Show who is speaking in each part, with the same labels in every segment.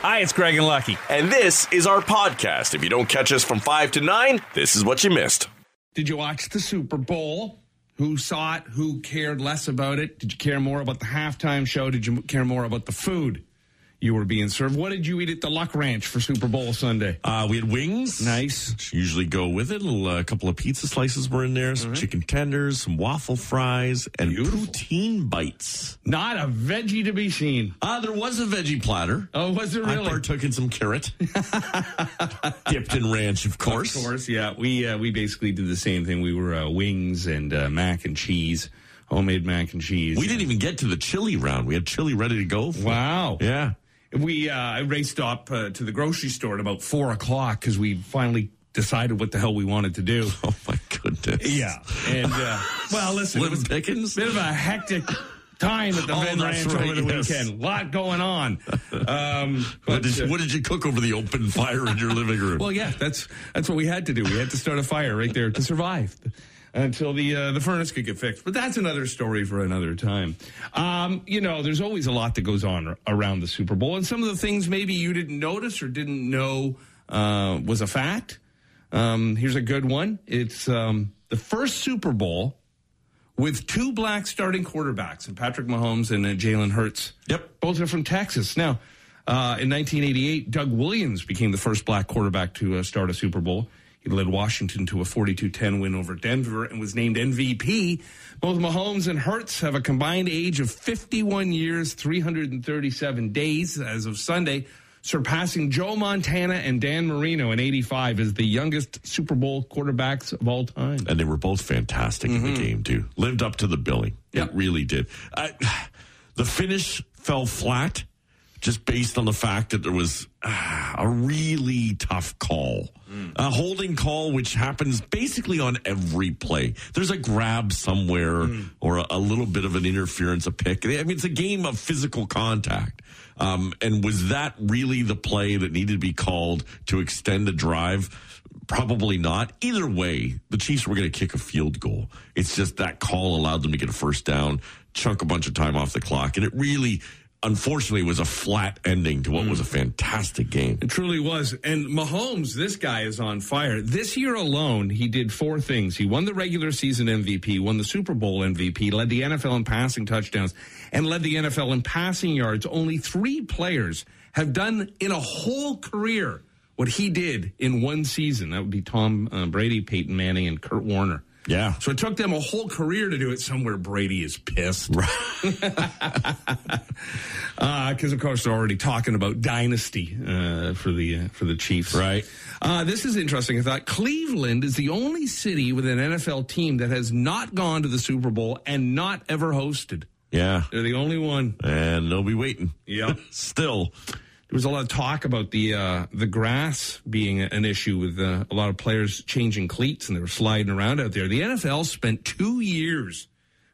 Speaker 1: Hi, it's Greg and Lucky.
Speaker 2: And this is our podcast. If you don't catch us from 5 to 9, this is what you missed.
Speaker 3: Did you watch the Super Bowl? Who saw it? Who cared less about it? Did you care more about the halftime show? Did you care more about the food you were being served? What did you eat at the Luck Ranch for Super Bowl Sunday?
Speaker 4: Uh, we had wings.
Speaker 3: Nice.
Speaker 4: Which usually go with it. A uh, couple of pizza slices were in there, some chicken tenders, some waffle fries, and
Speaker 3: Beautiful.
Speaker 4: poutine bites.
Speaker 3: Not a veggie to be seen.
Speaker 4: Uh, there was a veggie platter.
Speaker 3: Oh, was it
Speaker 4: I
Speaker 3: really?
Speaker 4: partook in some carrot, dipped in ranch, of course.
Speaker 3: Of course, yeah. We uh, we basically did the same thing. We were uh, wings and uh, mac and cheese, homemade mac and cheese.
Speaker 4: We didn't even get to the chili round. We had chili ready to go. For
Speaker 3: Wow.
Speaker 4: Yeah.
Speaker 3: We uh, I raced up uh, to the grocery store at about four o'clock because we finally decided what the hell we wanted to do.
Speaker 4: Oh my goodness.
Speaker 3: Yeah, and uh, well, listen, it
Speaker 4: Slim
Speaker 3: was a
Speaker 4: Pickens.
Speaker 3: bit of a hectic time at the
Speaker 4: Oh,
Speaker 3: Ven Ranch
Speaker 4: right,
Speaker 3: over the
Speaker 4: yes.
Speaker 3: weekend. A lot going on. Um,
Speaker 4: What did, you,
Speaker 3: uh,
Speaker 4: what did you cook over the open fire in your living room?
Speaker 3: well, yeah, that's that's what we had to do. We had to start a fire right there to survive until the uh, the furnace could get fixed. But that's another story for another time. Um, you know, there's always a lot that goes on around the Super Bowl, and some of the things maybe you didn't notice or didn't know uh, was a fact. Um, here's a good one. It's um, the first Super Bowl with two black starting quarterbacks, and Patrick Mahomes and uh, Jalen Hurts.
Speaker 4: Yep.
Speaker 3: Both are from Texas. Now, uh, in 1988, Doug Williams became the first black quarterback to uh, start a Super Bowl. He led Washington to a 42-10 win over Denver and was named MVP. Both Mahomes and Hurts have a combined age of 51 years, 337 days as of Sunday, surpassing Joe Montana and Dan Marino in 85 as the youngest Super Bowl quarterbacks of all time.
Speaker 4: and they were both fantastic in the game too. Lived up to the billing.
Speaker 3: Mm-hmm. Yep.
Speaker 4: It really did. I, the finish fell flat, just based on the fact that there was ah, a really tough call,
Speaker 3: Mm.
Speaker 4: a holding call, which happens basically on every play. There's a grab somewhere
Speaker 3: Mm.
Speaker 4: or a, a little bit of an interference, a pick. I mean, it's a game of physical contact. Um, and was that really the play that needed to be called to extend the drive? Probably not. Either way, the Chiefs were going to kick a field goal. It's just that call allowed them to get a first down, chunk a bunch of time off the clock, and it really, unfortunately, was a flat ending to what was a fantastic game.
Speaker 3: It truly was. And Mahomes, this guy is on fire. This year alone, he did four things. He won the regular season MVP, won the Super Bowl MVP, led the NFL in passing touchdowns, and led the NFL in passing yards. Only three players have done in a whole career what he did in one season. That would be Tom uh, Brady, Peyton Manning, and Kurt Warner.
Speaker 4: Yeah.
Speaker 3: So it took them a whole career to do it. Somewhere Brady is pissed. Right. Because of course they're already talking about dynasty uh, for the uh, for the Chiefs.
Speaker 4: Right.
Speaker 3: Uh, this is interesting. I thought Cleveland is the only city with an NFL team that has not gone to the Super Bowl and not ever hosted.
Speaker 4: Yeah.
Speaker 3: They're the only one.
Speaker 4: And they'll be waiting.
Speaker 3: Yeah.
Speaker 4: Still.
Speaker 3: There was a lot of talk about the uh, the grass being an issue with uh, a lot of players changing cleats and they were sliding around out there. The NFL spent two years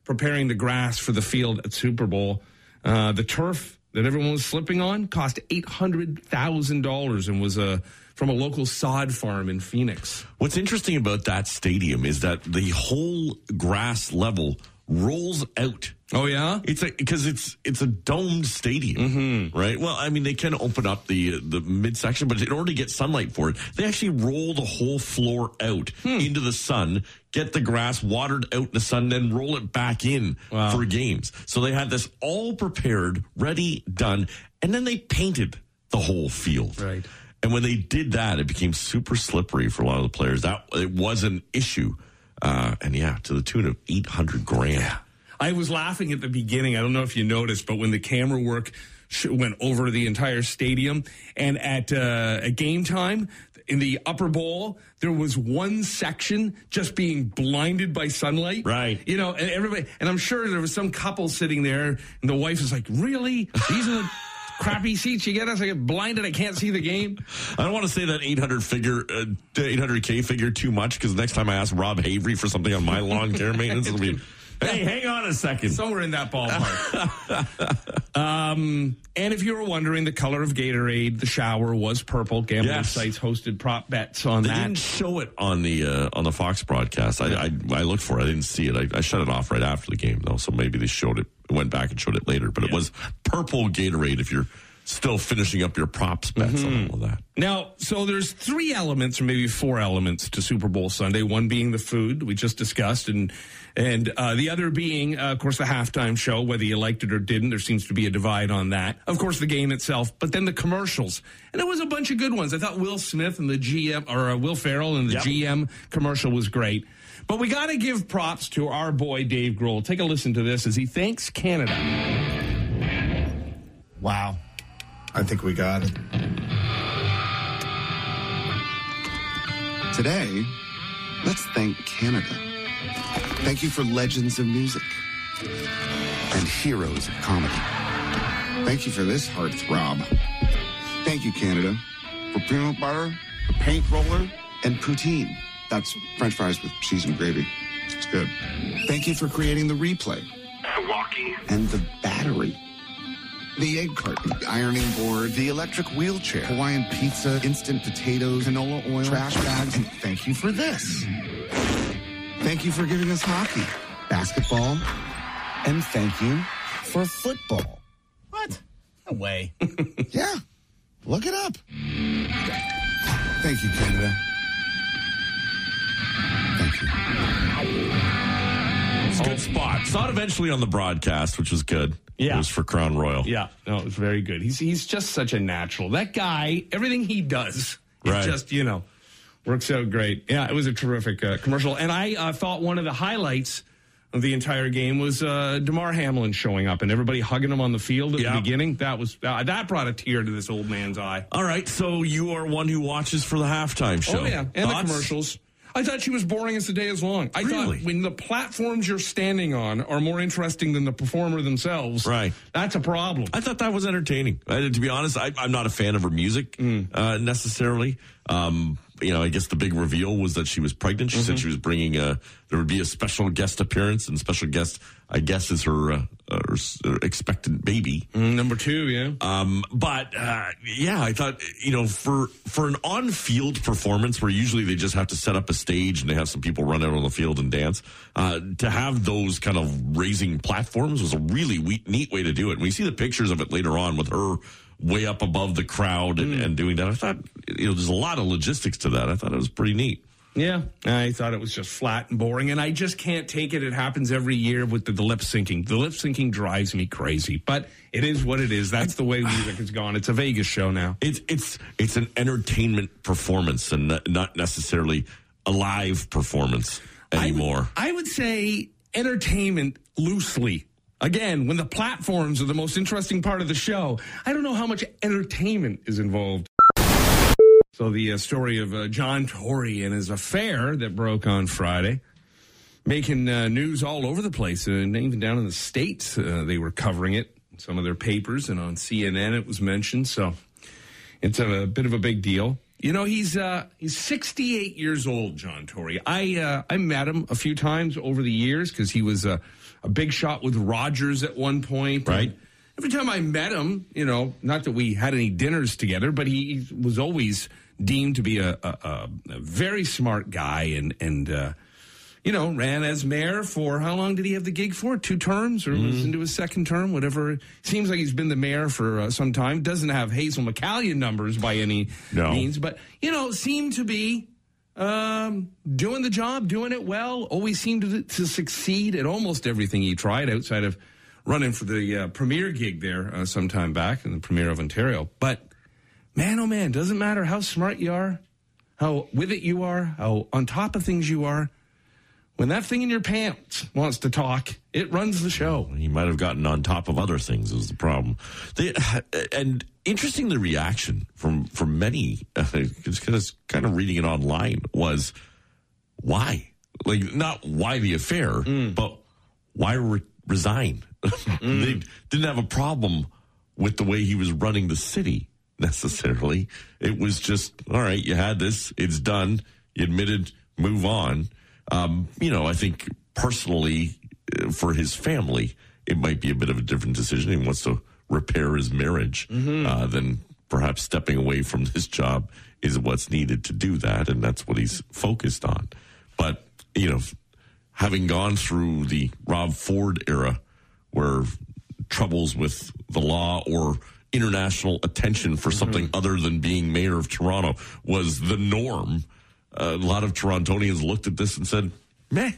Speaker 3: preparing the grass for the field at Super Bowl. Uh, the turf that everyone was slipping on cost eight hundred thousand dollars and was uh, from a local sod farm in Phoenix.
Speaker 4: What's interesting about that stadium is that the whole grass level rolls out.
Speaker 3: Oh yeah,
Speaker 4: It's a because it's it's a domed stadium,
Speaker 3: Mm-hmm.
Speaker 4: right? Well, I mean, they can open up the the midsection, but in order to get sunlight for it, they actually roll the whole floor out
Speaker 3: Hmm.
Speaker 4: into the sun, get the grass watered out in the sun, then roll it back in for games. So they had this all prepared, ready, done, and then they painted the whole field.
Speaker 3: Right.
Speaker 4: And when they did that, it became super slippery for a lot of the players. That it was an issue, uh, and yeah, to the tune of eight hundred grand.
Speaker 3: I was laughing at the beginning. I don't know if you noticed, but when the camera work went over the entire stadium, and at uh, at game time in the upper bowl, there was one section just being blinded by sunlight.
Speaker 4: Right.
Speaker 3: You know, and everybody, and I'm sure there was some couple sitting there, and the wife was like, "Really? These are the." Crappy seats you get us. I get blinded. I can't see the game.
Speaker 4: I don't want to say that 800 figure, uh, 800k figure too much because next time I ask Rob Havery for something on my lawn care maintenance, it'll be, hey, hang on a second.
Speaker 3: Somewhere in that ballpark. um, and if you were wondering, the color of Gatorade, the shower was purple. Gambling
Speaker 4: Yes.
Speaker 3: sites hosted prop bets on
Speaker 4: They
Speaker 3: that.
Speaker 4: didn't show it on the uh, on the Fox broadcast. I, I I looked for it. I didn't see it. I, I shut it off right after the game though. So maybe they showed it. Went back and showed it later. But it was purple Gatorade. If you're still finishing up your props bets
Speaker 3: Mm-hmm.
Speaker 4: on all of that.
Speaker 3: Now, so there's three elements, or maybe four elements to Super Bowl Sunday. One being the food we just discussed, and and uh, the other being, uh, of course, the halftime show. Whether you liked it or didn't, there seems to be a divide on that. Of course, the game itself, but then the commercials, and there was a bunch of good ones. I thought Will Smith and the GM, or uh, Will Ferrell and the
Speaker 4: Yep.
Speaker 3: GM commercial was great. But we got to give props to our boy Dave Grohl. Take a listen to this as he thanks Canada.
Speaker 1: Wow. I think we got it.
Speaker 5: Today, let's thank Canada. Thank you for legends of music and heroes of comedy. Thank you for this heartthrob. Thank you, Canada, for peanut butter, a paint roller, and poutine. That's French fries with cheese and gravy. It's good. Thank you for creating the replay, the walkie, and the battery. The egg carton, the ironing board, the electric wheelchair, Hawaiian pizza, instant potatoes, canola oil, trash bags, and thank you for this. Thank you for giving us hockey, basketball, and thank you for football.
Speaker 1: What? No way.
Speaker 5: Yeah, look it up. Thank you, Canada. Thank you.
Speaker 4: It's a good spot. Saw it eventually on the broadcast, which was good.
Speaker 3: Yeah.
Speaker 4: It was for Crown Royal.
Speaker 3: Yeah, no, it was very good. He's he's just such a natural. That guy, everything he does,
Speaker 4: Right.
Speaker 3: just you know works out great. Yeah, it was a terrific uh, commercial, and I uh, thought one of the highlights of the entire game was uh, Damar Hamlin showing up and everybody hugging him on the field at
Speaker 4: Yeah.
Speaker 3: the beginning. That was uh, that brought a tear to this old man's eye.
Speaker 4: All right, so you are one who watches for the halftime show.
Speaker 3: Oh yeah, and
Speaker 4: Thoughts?
Speaker 3: the commercials. I thought she was boring as the day is long. I
Speaker 4: Really?
Speaker 3: thought when the platforms you're standing on are more interesting than the performer themselves,
Speaker 4: Right.
Speaker 3: That's a problem.
Speaker 4: I thought that was entertaining. I, to be honest, I, I'm not a fan of her music
Speaker 3: Mm.
Speaker 4: uh, necessarily. Um, you know, I guess the big reveal was that she was pregnant. She
Speaker 3: Mm-hmm.
Speaker 4: said she was bringing a. There would be a special guest appearance, and special guest, I guess, is her, uh, her her expectant baby.
Speaker 3: Mm, Number two, yeah.
Speaker 4: Um, but uh, yeah, I thought you know for for an on field performance where usually they just have to set up a stage and they have some people run out on the field and dance. Uh, to have those kind of raising platforms was a really we- neat way to do it. And we see the pictures of it later on with her way up above the crowd and, hmm. and doing that. I thought you know there's a lot of logistics to that. I thought it was pretty neat.
Speaker 3: Yeah, I thought it was just flat and boring, and I just can't take it. It happens every year with the, the lip syncing. The lip syncing drives me crazy, but it is what it is. That's the way music has gone. It's a Vegas show now.
Speaker 4: It's it's it's an entertainment performance and not- not necessarily a live performance anymore.
Speaker 3: I would, I would say entertainment loosely. Again, when the platforms are the most interesting part of the show, I don't know how much entertainment is involved. So the uh, story of uh, John Tory and his affair that broke on Friday, making uh, news all over the place, and even down in the states, uh, they were covering it. Some of their papers and on CNN it was mentioned. So it's a, bit of a big deal. You know, he's uh, he's 68 years old, John Tory. I uh, I met him a few times over the years because he was a, a big shot with Rogers at one point.
Speaker 4: Right.
Speaker 3: And every time I met him, you know, not that we had any dinners together, but he was always deemed to be a, a, a, very smart guy and and uh, you know ran as mayor for how long did he have the gig for? Two terms or was into his second term? Whatever. Seems like he's been the mayor for uh, some time. Doesn't have Hazel McCallion numbers by any
Speaker 4: No.
Speaker 3: means, but you know seemed to be um, doing the job, doing it well. Always seemed to, to succeed at almost everything he tried, outside of running for the uh, premier gig there uh, some time back in the premier of Ontario. But man, oh man, doesn't matter how smart you are, how with it you are, how on top of things you are. When that thing in your pants wants to talk, it runs the show.
Speaker 4: He might have gotten on top of other things is the problem. They, and interesting, the reaction from from many, uh, kind of reading it online was why, like not why the affair, but why re- resign? they didn't have a problem with the way he was running the city necessarily. It was just all right. You had this. It's done. You admitted. Move on. Um, you know, I think personally, uh, for his family, it might be a bit of a different decision. He wants to repair his marriage uh, than perhaps stepping away from this job is what's needed to do that, and that's what he's focused on. But you know, having gone through the Rob Ford era, where troubles with the law or international attention for something
Speaker 3: Mm-hmm.
Speaker 4: other than being mayor of Toronto was the norm. Uh, a lot of Torontonians looked at this and said, "Meh,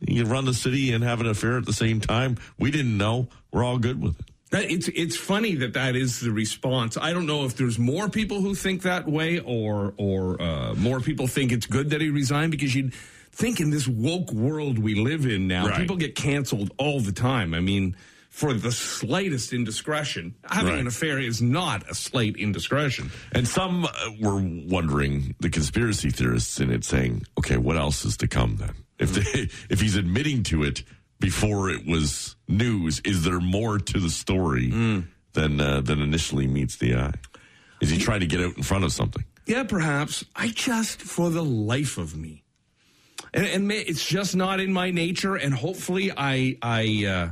Speaker 4: you run the city and have an affair at the same time. We didn't know. We're all good with it."
Speaker 3: It's it's funny that that is the response. I don't know if there's more people who think that way, or or uh, more people think it's good that he resigned because you'd think in this woke world we live in now,
Speaker 4: Right.
Speaker 3: people get canceled all the time. I mean, for the slightest indiscretion, having
Speaker 4: Right.
Speaker 3: an affair is not a slight indiscretion.
Speaker 4: And some uh, were wondering, the conspiracy theorists in it, saying, "Okay, what else is to come then? If they, if he's admitting to it before it was news, is there more to the story than uh, than initially meets the eye? Is he trying to get out in front of something?
Speaker 3: Yeah, perhaps. I just, for the life of me, and, and it's just not in my nature. And hopefully, I, I, uh,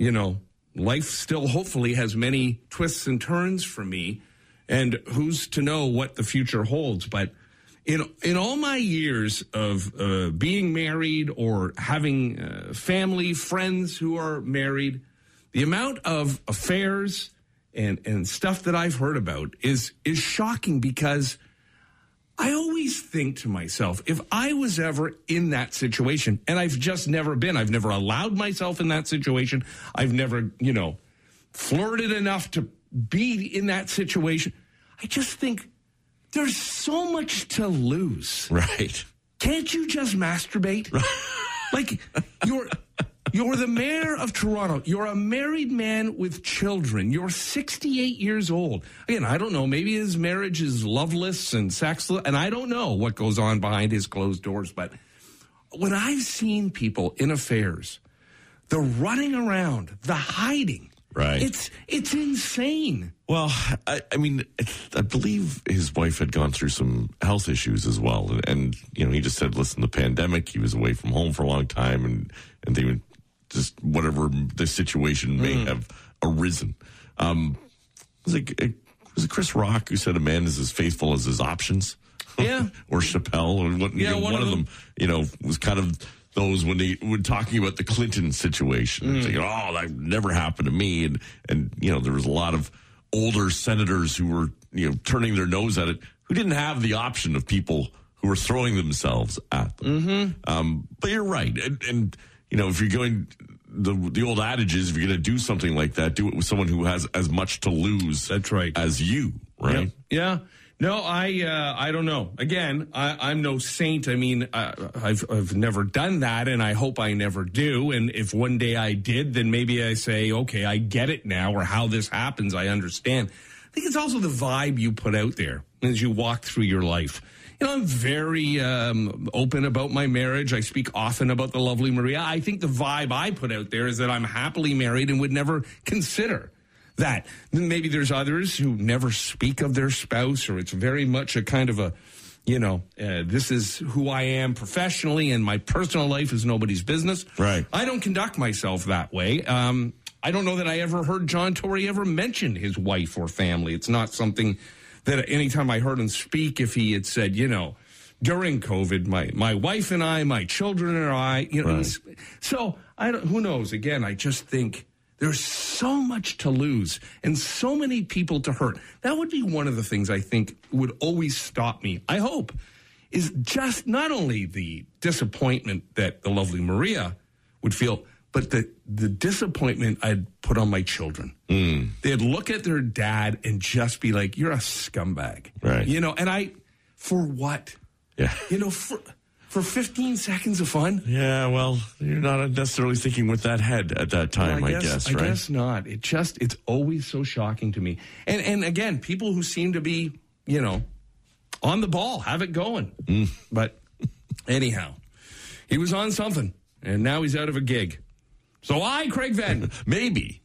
Speaker 3: you know, life still hopefully has many twists and turns for me. And who's to know what the future holds? But in in all my years of uh, being married or having uh, family, friends who are married, the amount of affairs and and stuff that I've heard about is is shocking because I always think to myself, if I was ever in that situation, and I've just never been, I've never allowed myself in that situation, I've never, you know, flirted enough to be in that situation. I just think there's so much to lose
Speaker 4: Right.
Speaker 3: can't you just masturbate? like you're you're the mayor of Toronto. You're a married man with children. You're 68 years old. Again, I don't know. Maybe his marriage is loveless and sexless, and I don't know what goes on behind his closed doors. But when I've seen people in affairs, the running around, the hiding,
Speaker 4: Right.
Speaker 3: It's it's insane.
Speaker 4: Well, I, I mean, I believe his wife had gone through some health issues as well, and, and you know, he just said, "Listen, the pandemic. He was away from home for a long time, and and they would just whatever the situation may have arisen." Um, was it, it was it Chris Rock who said a man is as faithful as his options?
Speaker 3: Yeah.
Speaker 4: or Chappelle, or what? you know,
Speaker 3: one
Speaker 4: one,
Speaker 3: of
Speaker 4: of them, you know, was kind of those when they were talking about the Clinton situation. It's like, oh, that never happened to me, and and you know, there was a lot of older senators who were you know turning their nose at it, who didn't have the option of people who were throwing themselves at them. Mm-hmm. Um, but you're right, and, and you know, if you're going. The the old adage is if you're going to do something like that, do it with someone who has as much to lose.
Speaker 3: That's right.
Speaker 4: as you, right?
Speaker 3: Yeah. No, I uh, I don't know. Again, I, I'm no saint. I mean, I, I've I've never done that, and I hope I never do. And if one day I did, then maybe I say, okay, I get it now, or how this happens, I understand. I think it's also the vibe you put out there as you walk through your life. You know, I'm very um, open about my marriage. I speak often about the lovely Maria. I think the vibe I put out there is that I'm happily married and would never consider that. Then maybe there's others who never speak of their spouse, or it's very much a kind of a, you know, uh, this is who I am professionally, and my personal life is nobody's business.
Speaker 4: Right.
Speaker 3: I don't conduct myself that way. Um, I don't know that I ever heard John Tory ever mention his wife or family. It's not something that anytime I heard him speak, if he had said, you know, during COVID, my my wife and I, my children and I, you know,
Speaker 4: Right.
Speaker 3: so I don't. Who knows? Again, I just think there's so much to lose and so many people to hurt. That would be one of the things I think would always stop me. I hope is just not only the disappointment that the lovely Maria would feel, but the the disappointment I'd put on my children. They'd look at their dad and just be like, "You're a scumbag,"
Speaker 4: Right.
Speaker 3: You know, and I for what?
Speaker 4: Yeah.
Speaker 3: You know, for for 15 seconds of fun.
Speaker 4: Yeah, well, you're not necessarily thinking with that head at that time, I guess,
Speaker 3: I
Speaker 4: right?
Speaker 3: guess not. It just it's always so shocking to me. And and again, people who seem to be, you know, on the ball, have it going.
Speaker 4: Mm.
Speaker 3: But anyhow, he was on something and now he's out of a gig. So I, Craig Venn.
Speaker 4: Maybe.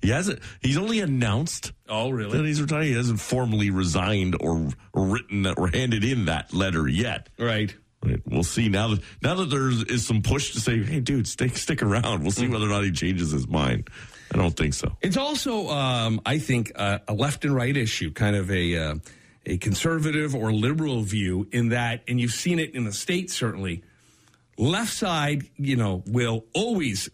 Speaker 4: He hasn't. He's only announced
Speaker 3: oh,
Speaker 4: that
Speaker 3: really?
Speaker 4: he's retiring. He hasn't formally resigned or, written that or handed in that letter yet.
Speaker 3: Right.
Speaker 4: Right. We'll see now that now that there is some push to say, "Hey, dude, stick stick around." We'll see
Speaker 3: Mm.
Speaker 4: whether or not he changes his mind. I don't think so.
Speaker 3: It's also, um, I think, uh, a left and right issue, kind of a uh, a conservative or liberal view in that, and you've seen it in the states certainly. Left side, you know, will always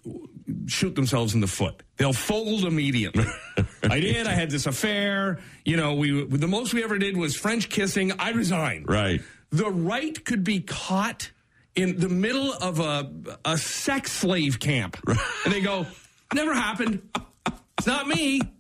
Speaker 3: shoot themselves in the foot. They'll fold immediately. I did. I had this affair. You know, we the most we ever did was French kissing. I resigned.
Speaker 4: Right.
Speaker 3: The right could be caught in the middle of a a sex slave camp, and they go, "Never happened. It's not me."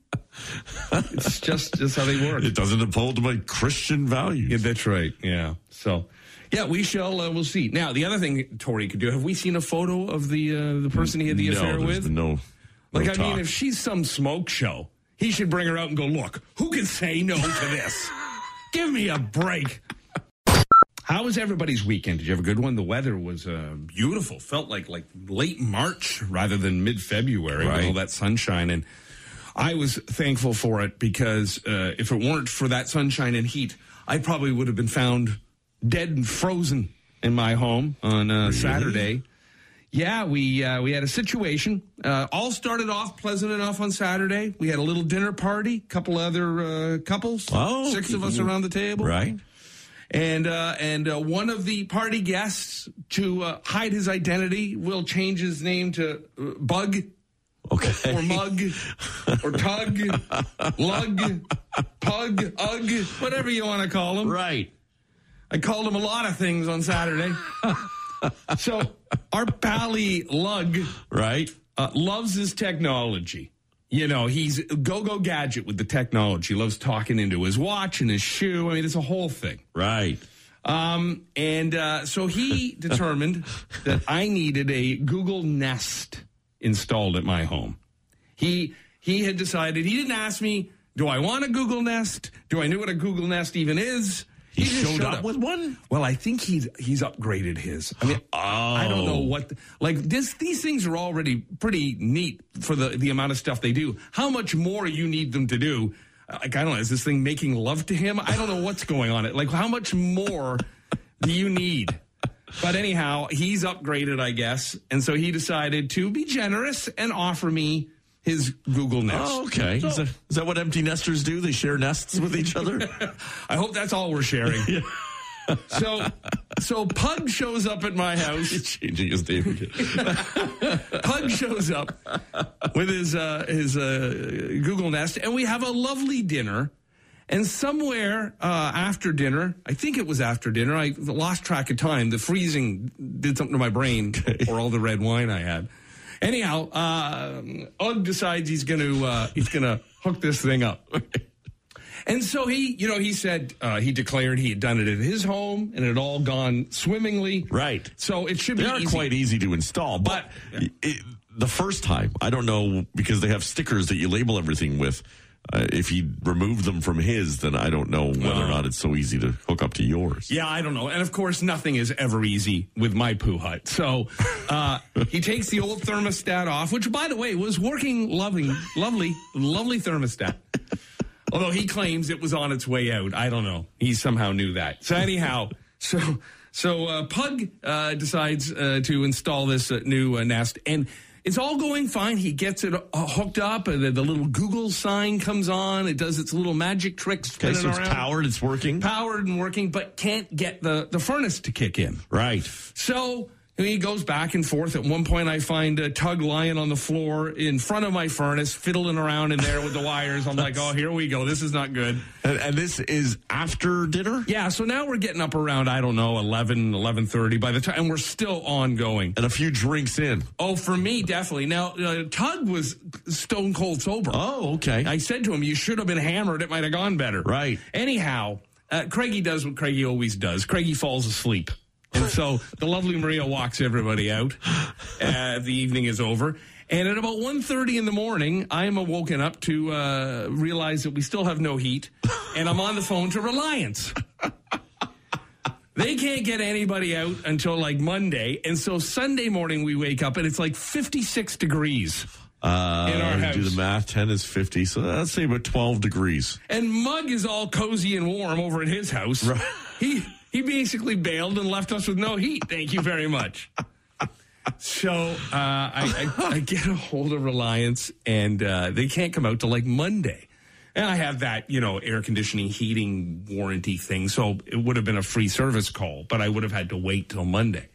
Speaker 3: It's just just how they work.
Speaker 4: It doesn't uphold my Christian values.
Speaker 3: Yeah, that's right. Yeah. So, yeah, we shall. Uh, we'll see. Now, the other thing Tory could do. Have we seen a photo of the uh, the person he had the
Speaker 4: no,
Speaker 3: affair with?
Speaker 4: been no.
Speaker 3: like,
Speaker 4: no
Speaker 3: I mean, if she's some smoke show, he should bring her out and go, "Look, who can say no to this? Give me a break." How was everybody's weekend? Did you have a good one? The weather was uh, beautiful. Felt like like late March rather than mid February with all that sunshine. And I was thankful for it because uh, if it weren't for that sunshine and heat, I probably would have been found dead and frozen in my home on uh, Saturday. Yeah, we uh, we had a situation. Uh, all started off pleasant enough on Saturday. We had a little dinner party, couple other uh, couples,
Speaker 4: Oh,
Speaker 3: six of us around the table,
Speaker 4: right?
Speaker 3: and uh, and uh, one of the party guests to uh, hide his identity will change his name to Bug
Speaker 4: Okay.
Speaker 3: or Mug or Tug, Lug, Pug, Ugg, whatever you want to call him.
Speaker 4: right.
Speaker 3: I called him a lot of things on Saturday. so our pally Lug
Speaker 4: Right.
Speaker 3: uh, loves his technology. You know, he's go go gadget with the technology. Loves talking into his watch and his shoe. I mean, it's a whole thing.
Speaker 4: Right.
Speaker 3: Um, and uh, so he determined that I needed a Google Nest installed at my home. He he had decided. He didn't ask me, "Do I want a Google Nest? Do I know what a Google Nest even is?"
Speaker 4: He,
Speaker 3: just
Speaker 4: showed, up, with one.
Speaker 3: Well, I think he's he's upgraded his. I mean, I don't know oh. what like this. These things are already pretty neat for the the amount of stuff they do. How much more you need them to do? Like I don't know. Is this thing making love to him? I don't know what's going on. It like how much more do you need? But anyhow, he's upgraded, I guess, and so he decided to be generous and offer me his Google Nest.
Speaker 4: Oh, okay. is, that, is that what empty nesters do? They share nests with each other?
Speaker 3: I hope that's all we're sharing. So, so Pug shows up at my house.
Speaker 4: He's Changing his name again.
Speaker 3: Pug shows up with his uh, his uh, Google Nest, and we have a lovely dinner. And somewhere uh, after dinner, I think it was after dinner, I lost track of time. The freezing did something to my brain, or all the red wine I had. Anyhow, uh, Ugg decides he's going to uh, he's going to hook this thing up. And so he, you know, he said uh, he declared he had done it at his home and it had all gone swimmingly.
Speaker 4: Right.
Speaker 3: So it should
Speaker 4: They
Speaker 3: be
Speaker 4: are
Speaker 3: easy.
Speaker 4: quite easy to install, but it, the first time, I don't know because they have stickers that you label everything with. Uh, if he removed them from his, then I don't know whether or not it's so easy to hook up to yours.
Speaker 3: Yeah, I don't know. And of course, nothing is ever easy with my poo hut. So uh, he takes the old thermostat off, which, by the way, was working loving, lovely, lovely thermostat. Although he claims it was on its way out. I don't know. He somehow knew that. So anyhow, so so uh, Pug uh, decides uh, to install this uh, new uh, Nest, and it's all going fine. He gets it uh, hooked up, and the, the little Google sign comes on. It does its little magic tricks,
Speaker 4: Okay, so it's
Speaker 3: around
Speaker 4: powered, it's working.
Speaker 3: powered and working, but can't get the, the furnace to kick in.
Speaker 4: Right.
Speaker 3: So he goes back and forth. At one point, I find a tug lying on the floor in front of my furnace, fiddling around in there with the wires. I'm like, oh, here we go. This is not good.
Speaker 4: And, and this is after dinner?
Speaker 3: Yeah, so now we're getting up around, I don't know, 11, 11.30 by the time, and we're still ongoing.
Speaker 4: And a few drinks in.
Speaker 3: Oh, for me, definitely. Now, uh, Tug was stone cold sober.
Speaker 4: Oh, okay.
Speaker 3: I said to him, "You should have been hammered. It might have gone better."
Speaker 4: Right.
Speaker 3: Anyhow, uh, Craigie does what Craigie always does. Craigie falls asleep, and so the lovely Maria walks everybody out. Uh, the evening is over. And at about 1.30 in the morning, I am awoken up to uh, realize that we still have no heat, and I'm on the phone to Reliance. They can't get anybody out until like Monday, and so Sunday morning we wake up and it's like 56 degrees.
Speaker 4: Uh,
Speaker 3: In our house.
Speaker 4: Do the math. 10 is 50. So let's say about 12 degrees.
Speaker 3: And Mug is all cozy and warm over at his house. He he basically bailed and left us with no heat. Thank you very much. So uh, I, I, I get a hold of Reliance, and uh, they can't come out till like Monday. And I have that, you know, air conditioning, heating warranty thing. So it would have been a free service call, but I would have had to wait till Monday.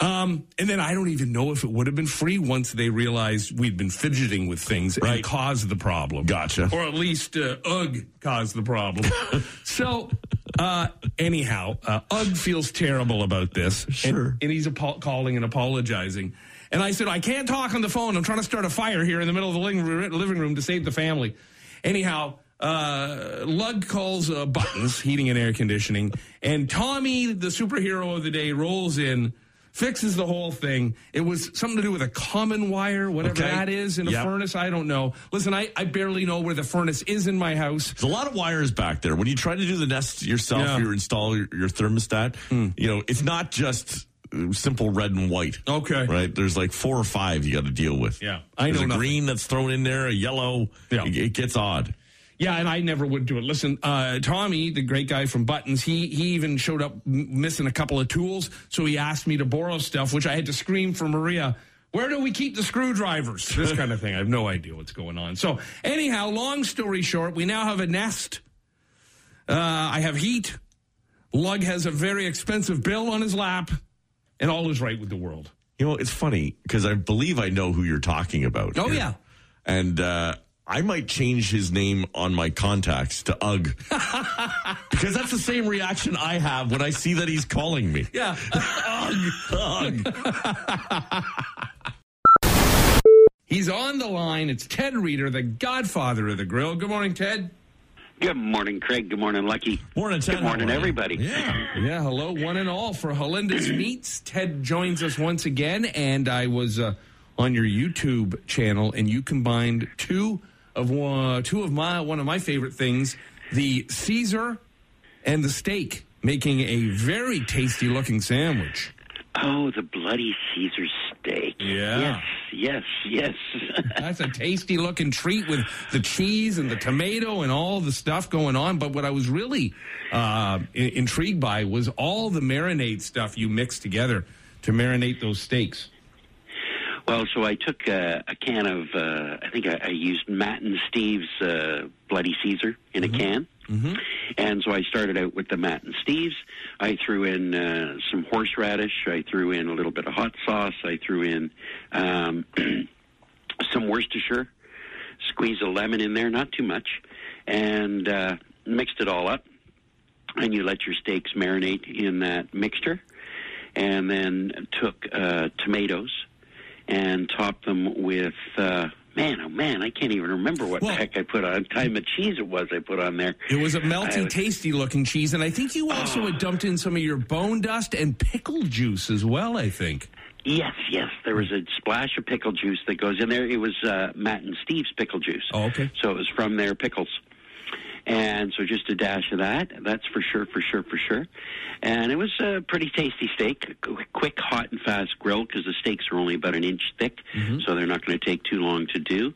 Speaker 3: Um, and then I don't even know if it would have been free once they realized we'd been fidgeting with things and caused the problem.
Speaker 4: Gotcha.
Speaker 3: Or at least uh, UG caused the problem. so, uh, anyhow, uh, UG feels terrible about this.
Speaker 4: Sure.
Speaker 3: And, and he's apo- calling and apologizing. And I said, I can't talk on the phone. I'm trying to start a fire here in the middle of the living room, living room to save the family. Anyhow, uh, Lug calls uh, Buttons, heating and air conditioning, and Tommy, the superhero of the day, rolls in, fixes the whole thing. It was something to do with a common wire, whatever
Speaker 4: Okay.
Speaker 3: that is, in a
Speaker 4: Yep.
Speaker 3: furnace. I don't know. Listen, I, I barely know where the furnace is in my house.
Speaker 4: There's a lot of wires back there. When you try to do the Nest yourself,
Speaker 3: Yeah.
Speaker 4: you install your, your thermostat. You know, it's not just uh, simple red and white.
Speaker 3: Okay.
Speaker 4: Right? There's like four or five you got to deal with.
Speaker 3: Yeah. I
Speaker 4: There's
Speaker 3: know
Speaker 4: a
Speaker 3: nothing.
Speaker 4: green that's thrown in there, a yellow.
Speaker 3: Yeah.
Speaker 4: It, it gets odd.
Speaker 3: Yeah, and I never would do it. Listen, uh, Tommy, the great guy from Buttons, he he even showed up m- missing a couple of tools, so he asked me to borrow stuff, which I had to scream for Maria. Where do we keep the screwdrivers? This kind of thing. I have no idea what's going on. So, anyhow, long story short, we now have a nest. Uh, I have heat. Lug has a very expensive bill on his lap, and all is right with the world.
Speaker 4: You know, it's funny because I believe I know who you're talking about.
Speaker 3: Oh,
Speaker 4: here.
Speaker 3: yeah.
Speaker 4: And uh, I might change his name on my contacts to Ugg. because that's the same reaction I have when I see that he's calling me.
Speaker 3: Yeah.
Speaker 4: Ugg.
Speaker 3: He's on the line. It's Ted Reader, the godfather of the grill. Good morning, Ted.
Speaker 6: Good morning, Craig. Good morning, Lucky.
Speaker 4: Morning, Ted.
Speaker 6: Good morning,
Speaker 4: How are you?
Speaker 6: everybody.
Speaker 4: Yeah.
Speaker 3: Yeah, hello, one and all for Halenda's Meats. Ted joins us once again, and I was uh, on your YouTube channel, and you combined two of one, two of my one of my favorite things, the Caesar and the steak, making a very tasty looking sandwich.
Speaker 6: Oh, the bloody Caesar steak.
Speaker 3: Yeah.
Speaker 6: Yes, yes, yes.
Speaker 3: That's a tasty looking treat with the cheese and the tomato and all the stuff going on. But what I was really uh, i- intrigued by was all the marinade stuff you mixed together to marinate those steaks.
Speaker 6: Well, so I took uh, a can of, uh, I think I, I used Matt and Steve's uh, Bloody Caesar in a can. Mm-hmm. And so I started out with the Matt and Steve's. I threw in uh, some horseradish. I threw in a little bit of hot sauce. I threw in um, some Worcestershire. Squeeze a lemon in there, not too much, and uh, mixed it all up. And you let your steaks marinate in that mixture, and then took uh, tomatoes and topped them with. Uh, Man, oh man, I can't even remember what
Speaker 3: Well-
Speaker 6: the heck I put on. Time of cheese it was I put on there.
Speaker 3: It was a melty,
Speaker 6: I-
Speaker 3: tasty looking cheese, and I think you also had dumped in some of your bone dust and pickle juice as well. I think.
Speaker 6: Yes, yes. There was a splash of pickle juice that goes in there. It was uh, Matt and Steve's pickle juice.
Speaker 3: Oh, okay.
Speaker 6: So it was from their pickles. And so just a dash of that. That's for sure, for sure, for sure. And it was a pretty tasty steak. Quick, hot, and fast grill because the steaks are only about an inch thick, so they're not going to take too long to do.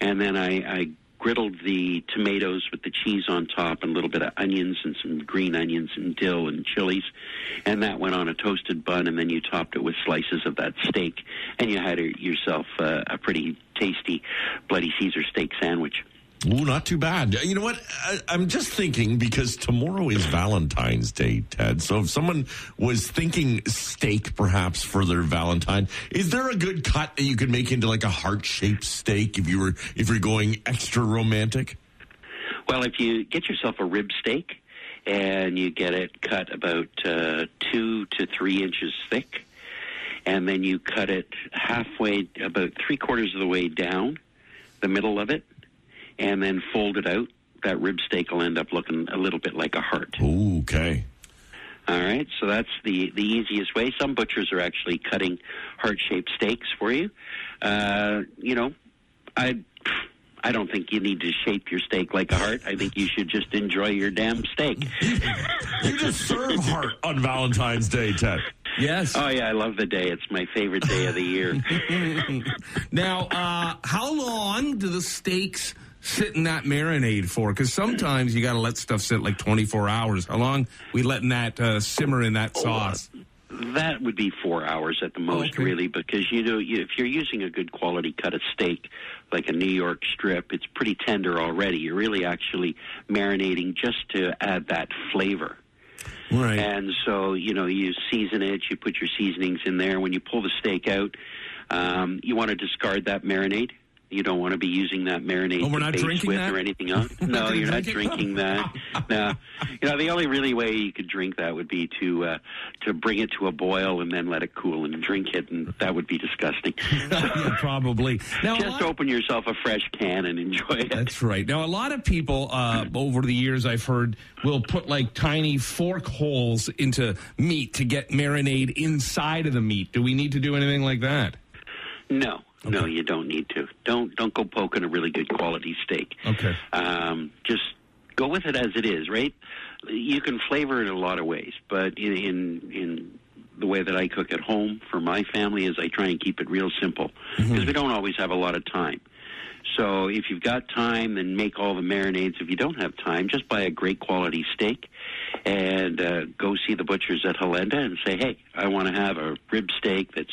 Speaker 6: And then I, I griddled the tomatoes with the cheese on top and a little bit of onions and some green onions and dill and chilies. And that went on a toasted bun, and then you topped it with slices of that steak. And you had yourself uh, a pretty tasty Bloody Caesar steak sandwich.
Speaker 4: Ooh, not too bad. You know what? I, I'm just thinking because tomorrow is Valentine's Day, Ted. So if someone was thinking steak perhaps for their Valentine, is there a good cut that you could make into like a heart shaped steak if you were if you're going extra romantic?
Speaker 6: Well, if you get yourself a rib steak and you get it cut about uh, two to three inches thick, and then you cut it halfway, about three quarters of the way down the middle of it, and then fold it out, that rib steak will end up looking a little bit like a heart.
Speaker 4: Ooh, okay.
Speaker 6: All right, so that's the the easiest way. Some butchers are actually cutting heart shaped steaks for you. Uh, you know, I I don't think you need to shape your steak like a heart. I think you should just enjoy your damn steak.
Speaker 4: You just serve heart on Valentine's Day, Ted.
Speaker 3: Yes.
Speaker 6: Oh yeah, I love the day. It's my favorite day of the year.
Speaker 3: Now, uh, how long do the steaks sit in that marinade for? Because sometimes you got to let stuff sit like 24 hours. How long we letting that uh, simmer in that sauce?
Speaker 6: That would be four hours at the most,
Speaker 3: Okay.
Speaker 6: really, because you know you, if you're using a good quality cut of steak, like a New York strip, it's pretty tender already. You're really actually marinating just to add that flavor.
Speaker 4: Right.
Speaker 6: And so, you know, you season it, you put your seasonings in there. When you pull the steak out, um, you want to discard that marinade. You don't want to be using that marinade
Speaker 3: Oh, we're not drinking
Speaker 6: with
Speaker 3: that?
Speaker 6: or anything else. No, you're not drinking that. no, you know the only really way you could drink that would be to uh, to bring it to a boil and then let it cool and drink it, and that would be disgusting.
Speaker 3: yeah, probably. Now,
Speaker 6: Just
Speaker 3: lot-
Speaker 6: open yourself a fresh can and enjoy it.
Speaker 3: That's right. Now, a lot of people uh, over the years I've heard will put like tiny fork holes into meat to get marinade inside of the meat. Do we need to do anything like that?
Speaker 6: No, no, you don't need to. Don't don't go poking a really good quality steak.
Speaker 3: Okay.
Speaker 6: Um, just go with it as it is, right? You can flavor it in a lot of ways, but in in, in the way that I cook at home for my family is I try and keep it real simple because we don't always have a lot of time. So if you've got time, then make all the marinades. If you don't have time, just buy a great quality steak and uh, go see the butchers at Halenda and say, "Hey, I want to have a rib steak that's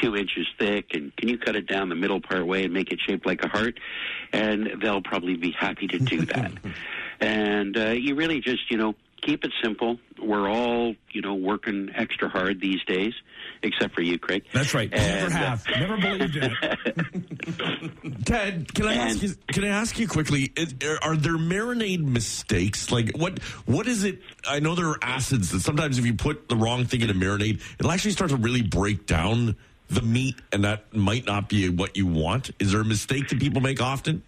Speaker 6: two inches thick, and can you cut it down the middle part way and make it shaped like a heart?" And they'll probably be happy to do that. and uh, you really just, you know, keep it simple. We're all, you know, working extra hard these days, except for you, Craig.
Speaker 3: That's right. Never
Speaker 6: And, uh,
Speaker 3: have. Never believed it.
Speaker 4: Ted, can I ask you? Can I ask you quickly? Is, are there marinade mistakes? Like what? What is it? I know there are acids that sometimes if you put the wrong thing in a marinade, it'll actually start to really break down the meat, and that might not be what you want. Is there a mistake that people make often?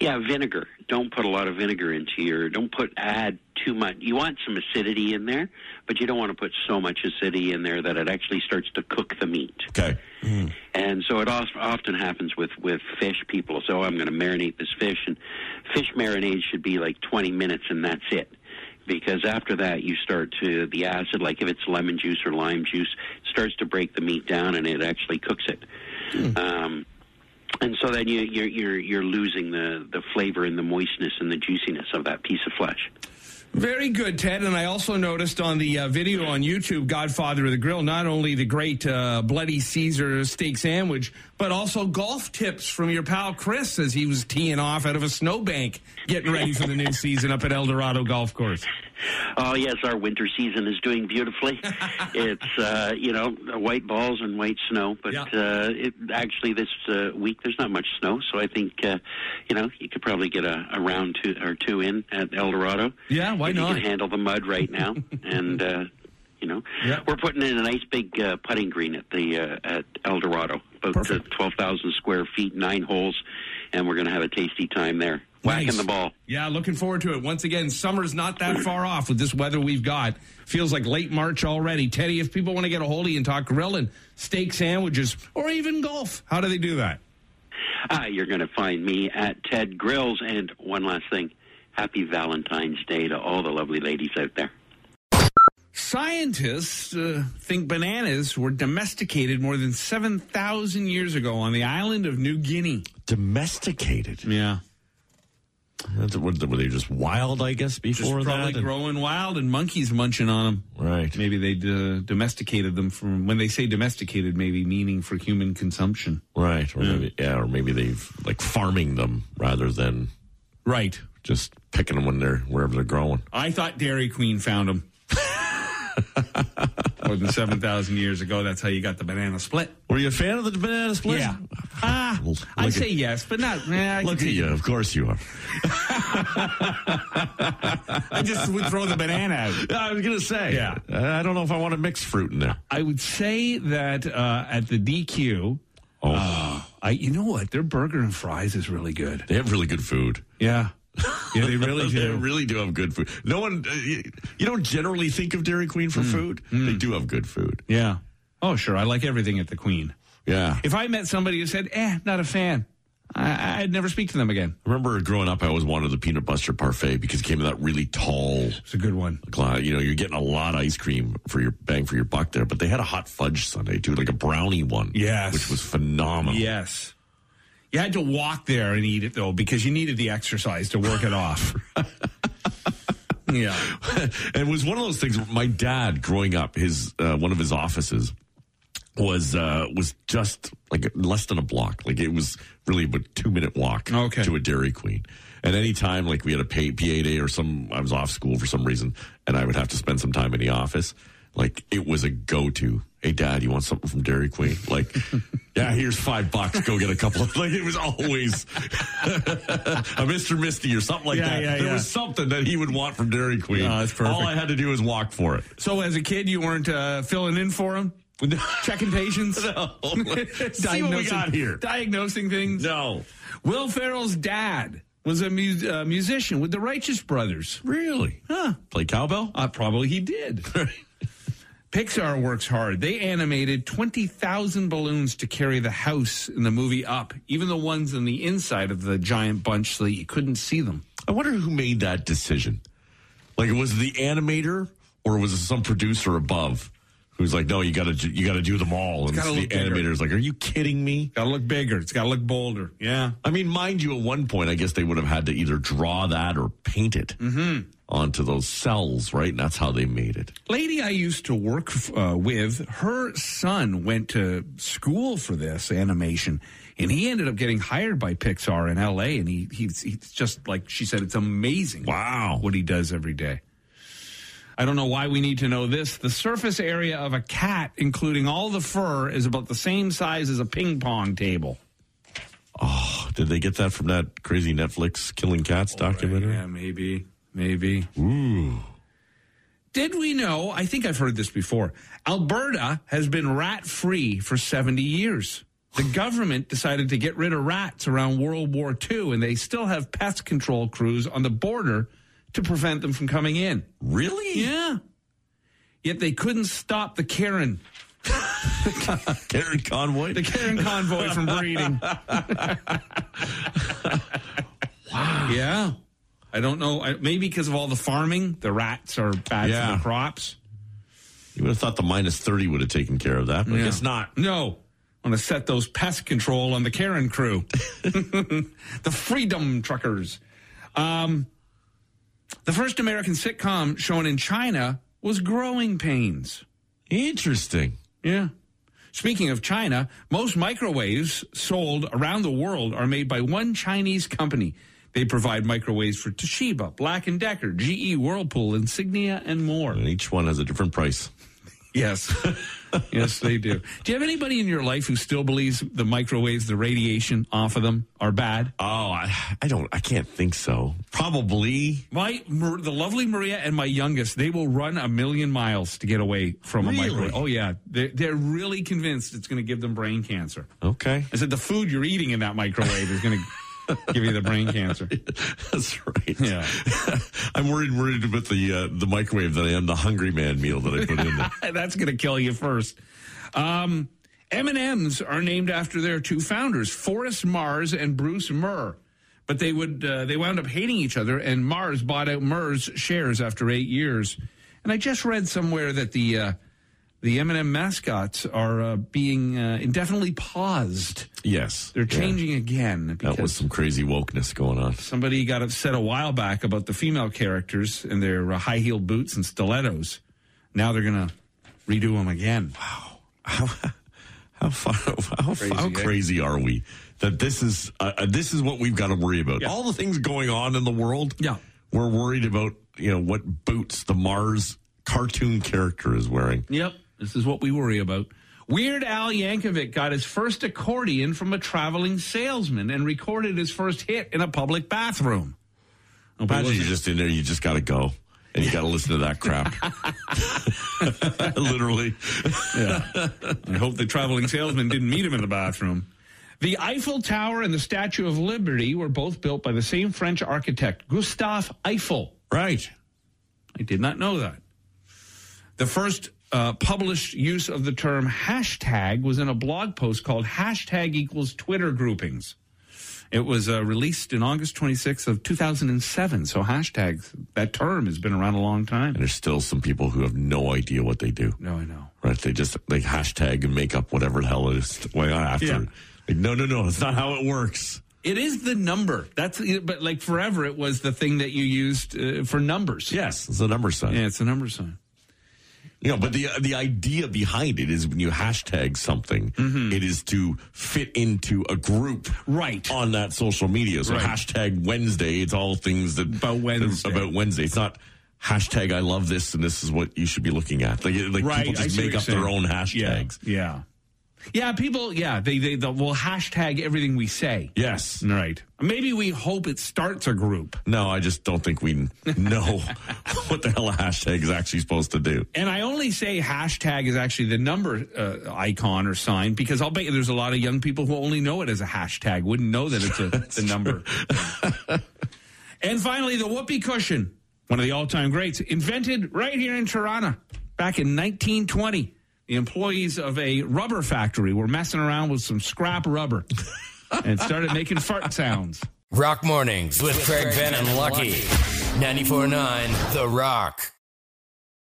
Speaker 6: Yeah, vinegar. Don't put a lot of vinegar into your. Don't put add too much. You want some acidity in there, but you don't want to put so much acidity in there that it actually starts to cook the meat.
Speaker 4: Okay.
Speaker 6: And so it often happens with with fish. People say, "Oh, I'm going to marinate this fish," and fish marinade should be like 20 minutes, and that's it. Because after that, you start to the acid, like if it's lemon juice or lime juice, starts to break the meat down, and it actually cooks it. Um, and so then you, you're you're you're losing the the flavor and the moistness and the juiciness of that piece of flesh.
Speaker 3: Very good, Ted. And I also noticed on the uh, video on YouTube, Godfather of the Grill, not only the great uh, Bloody Caesar steak sandwich, but also golf tips from your pal Chris as he was teeing off out of a snowbank, getting ready for the new season up at El Dorado Golf Course.
Speaker 6: Oh yes, our winter season is doing beautifully. it's uh, you know white balls and white snow, but
Speaker 3: Yeah.
Speaker 6: uh, it, actually this uh, week there's not much snow, so I think uh, you know you could probably get a, a round two or two in at El Dorado.
Speaker 3: Yeah, why not?
Speaker 6: You can handle the mud right now, and uh, you know
Speaker 3: Yeah.
Speaker 6: we're putting in a nice big uh, putting green at the uh, at El Dorado, about uh, twelve thousand square feet, nine holes, and we're going to have a tasty time there, whacking
Speaker 3: Nice.
Speaker 6: the ball.
Speaker 3: Yeah, looking forward to it. Once again, summer's not that far off with this weather we've got. Feels like late March already. Teddy, if people want to get a hold of you and talk grilling, steak sandwiches, or even golf, how do they do that?
Speaker 6: Ah, you're going to find me at Ted Grills. And one last thing happy Valentine's Day to all the lovely ladies out there.
Speaker 3: Scientists uh, think bananas were domesticated more than 7,000 years ago on the island of New Guinea.
Speaker 4: Domesticated.
Speaker 3: Yeah.
Speaker 4: That's- Were they just wild? I guess
Speaker 3: Just
Speaker 4: before
Speaker 3: probably
Speaker 4: that. And-
Speaker 3: growing wild and monkeys munching on them.
Speaker 4: right.
Speaker 3: Maybe they uh, domesticated them from, when they say domesticated, maybe meaning for human consumption.
Speaker 4: Right. Or maybe yeah. Or maybe they've like farming them rather than
Speaker 3: Right.
Speaker 4: just picking them when they're wherever they're growing.
Speaker 3: I thought Dairy Queen found them. More than 7,000 years ago. That's how you got the banana split.
Speaker 4: Were you a fan of the banana split?
Speaker 3: Yeah. Ah,
Speaker 4: Well,
Speaker 3: I say yes, but not. I,
Speaker 4: Look at you. Of course you are.
Speaker 3: I just would throw the banana out.
Speaker 4: I was gonna say.
Speaker 3: Yeah.
Speaker 4: I don't know if I want to mix fruit in there.
Speaker 3: I would say that uh, at the DQ,
Speaker 4: Oh,
Speaker 3: uh, I you know what? Their burger and fries is really good.
Speaker 4: they have really good food.
Speaker 3: Yeah. Yeah, they really do.
Speaker 4: They really do have good food. No one, uh, you don't generally think of Dairy Queen for food. They do have good food.
Speaker 3: Yeah. Oh, sure. I like everything at the Queen.
Speaker 4: Yeah.
Speaker 3: If I met somebody who said, eh, not a fan, I, I'd never speak to them again.
Speaker 4: I remember growing up, I always wanted the peanut butter parfait because it came in that really tall
Speaker 3: It's a good one.
Speaker 4: You know, you're getting a lot of ice cream for your bang for your buck there. But they had a hot fudge sundae too, like a brownie one.
Speaker 3: Yes.
Speaker 4: which was phenomenal.
Speaker 3: Yes. You had to walk there and eat it though because you needed the exercise to work it off. yeah.
Speaker 4: and it was one of those things. My dad, growing up, his uh, one of his offices was uh, was just like less than a block. Like it was really a two minute walk
Speaker 3: Okay.
Speaker 4: to a Dairy Queen. And anytime like we had a pay, PA day or some, I was off school for some reason, and I would have to spend some time in the office. Like it was a go to. Hey, Dad, you want something from Dairy Queen? Like, yeah, here's five bucks. Go get a couple of. Like it was always a Mister Misty or something like
Speaker 3: Yeah,
Speaker 4: that.
Speaker 3: yeah,
Speaker 4: there
Speaker 3: yeah.
Speaker 4: was something that he would want from Dairy Queen.
Speaker 3: Oh, that's perfect.
Speaker 4: All I had to do was walk for it.
Speaker 3: So as a kid, you weren't uh, filling in for him, checking patients,
Speaker 4: No. See what we got here.
Speaker 3: diagnosing things.
Speaker 4: No.
Speaker 3: Will Ferrell's dad was a mu- uh, musician with the Righteous Brothers.
Speaker 4: Really?
Speaker 3: Huh?
Speaker 4: Play cowbell?
Speaker 3: Uh, probably he did. Pixar works hard. They animated 20,000 balloons to carry the house in the movie up, even the ones on the inside of the giant bunch so that you couldn't see them.
Speaker 4: I wonder who made that decision. Like, was it the animator or was it some producer above who's like, no, you got to you got to do them all? And the
Speaker 3: bigger.
Speaker 4: animator's like, are you kidding me?
Speaker 3: Got to look bigger. It's got to look bolder. Yeah.
Speaker 4: I mean, mind you, at one point, I guess they would have had to either draw that or paint it mm-hmm. Onto those cels, right? And that's how they made it.
Speaker 3: lady I used to work uh, with, her son went to school for this animation, and he ended up getting hired by Pixar in L.A. And he he's, he's just like she said, it's amazing.
Speaker 4: Wow.
Speaker 3: what he does every day. I don't know why we need to know this. The surface area of a cat, including all the fur, is about the same size as a ping pong table.
Speaker 4: Oh, did they get that from that crazy Netflix Killing Cats documentary?
Speaker 3: Yeah, maybe, maybe. Did we know? I think I've heard this before. Alberta has been rat free for 70 years. The government decided to get rid of rats around World War II, and they still have pest control crews on the border to prevent them from coming in.
Speaker 4: Really?
Speaker 3: Yeah. Yet they couldn't stop the Karen,
Speaker 4: Karen Convoy?
Speaker 3: the Karen convoy from breeding. wow. Yeah. I don't know. I- Maybe because of all the farming, the rats are bad
Speaker 4: Yeah.
Speaker 3: for the crops.
Speaker 4: You would have thought the minus 30 would have taken care of that, but I
Speaker 3: Yeah.
Speaker 4: guess not.
Speaker 3: No. I'm going to set those pest control on the Karen crew. the Freedom Truckers. Um, the first American sitcom shown in China was Growing Pains.
Speaker 4: Interesting.
Speaker 3: Yeah. Speaking of China, most microwaves sold around the world are made by one Chinese company. They provide microwaves for Toshiba, Black & Decker, GE, Whirlpool, Insignia, and more.
Speaker 4: And each one has a different price.
Speaker 3: Yes. yes, they do. Do you have anybody in your life who still believes the microwaves, the radiation off of them are bad?
Speaker 4: Oh, I, I don't, I can't think so. Probably.
Speaker 3: My the lovely Maria and my youngest, they will run a million miles to get away from a microwave. Oh yeah, they're, they're really convinced it's going to give them brain cancer.
Speaker 4: Okay.
Speaker 3: I said the food you're eating in that microwave is going to give you the brain cancer.
Speaker 4: That's right.
Speaker 3: Yeah.
Speaker 4: I'm worried, worried about the uh, the microwave that I am the Hungry Man meal that I put in there.
Speaker 3: That's going to kill you first. Um, M&Ms are named after their two founders, Forrest Mars and Bruce Murr. But they would uh, they wound up hating each other, and Mars bought out Murr's shares after eight years. And I just read somewhere that the uh, the M&M mascots are uh, being uh, indefinitely paused.
Speaker 4: Yes.
Speaker 3: They're
Speaker 4: Yeah.
Speaker 3: changing again because
Speaker 4: That was some crazy wokeness going on.
Speaker 3: somebody got upset a while back about the female characters and their uh, high heel boots and stilettos. Now they're going to redo them again. Wow.
Speaker 4: How far, how,
Speaker 3: Crazy,
Speaker 4: how
Speaker 3: eh?
Speaker 4: crazy are we that this is uh, uh, this is what we've got to worry about?
Speaker 3: Yeah.
Speaker 4: All the things going on in the world.
Speaker 3: Yeah.
Speaker 4: We're worried about, you know, what boots the Mars cartoon character is wearing.
Speaker 3: Yep, this is what we worry about. Weird Al Yankovic got his first accordion from a traveling salesman and recorded his first hit in a public bathroom.
Speaker 4: Imagine you're just in there, you just got to go. And you got to listen to that crap. Literally.
Speaker 3: Yeah. I hope the traveling salesman didn't meet him in the bathroom. The Eiffel Tower and the Statue of Liberty were both built by the same French architect, Gustave Eiffel.
Speaker 4: Right.
Speaker 3: I did not know that. The first uh, published use of the term hashtag was in a blog post called hashtag equals Twitter groupings. It was uh, released in August 26th of 2007. So hashtags, that term has been around a long time.
Speaker 4: And there's still some people who have no idea what they do.
Speaker 3: No, I know.
Speaker 4: Right? They just they hashtag and make up whatever the hell it is well, after.
Speaker 3: Yeah.
Speaker 4: Like, no, no, no. It's not how it works.
Speaker 3: It is the number. That's but like forever, it was the thing that you used uh, for numbers.
Speaker 4: Yes, it's a number sign.
Speaker 3: Yeah, it's a number sign.
Speaker 4: You know, but the uh, the idea behind it is when you hashtag something, it is to fit into a group
Speaker 3: Right.
Speaker 4: on that social media. So
Speaker 3: Right.
Speaker 4: hashtag Wednesday, it's all things that
Speaker 3: About Wednesday.
Speaker 4: About Wednesday. It's not hashtag I love this and this is what you should be looking at. Like, like
Speaker 3: right.
Speaker 4: people just make up their own hashtags.
Speaker 3: Yeah. Yeah. Yeah, people, yeah, they, they, they will hashtag everything we say.
Speaker 4: Yes.
Speaker 3: Right. Maybe we hope it starts a group.
Speaker 4: No, I just don't think we know what the hell a hashtag is actually supposed to do.
Speaker 3: And I only say hashtag is actually the number uh, icon or sign because I'll bet you there's a lot of young people who only know it as a hashtag, wouldn't know that it's a the number. and finally, the whoopee cushion, one of the all time greats, invented right here in Toronto back in 1920. The employees of a rubber factory were messing around with some scrap rubber and started making fart sounds.
Speaker 7: Rock Mornings with Craig Ben and Lucky. 94.9 The Rock.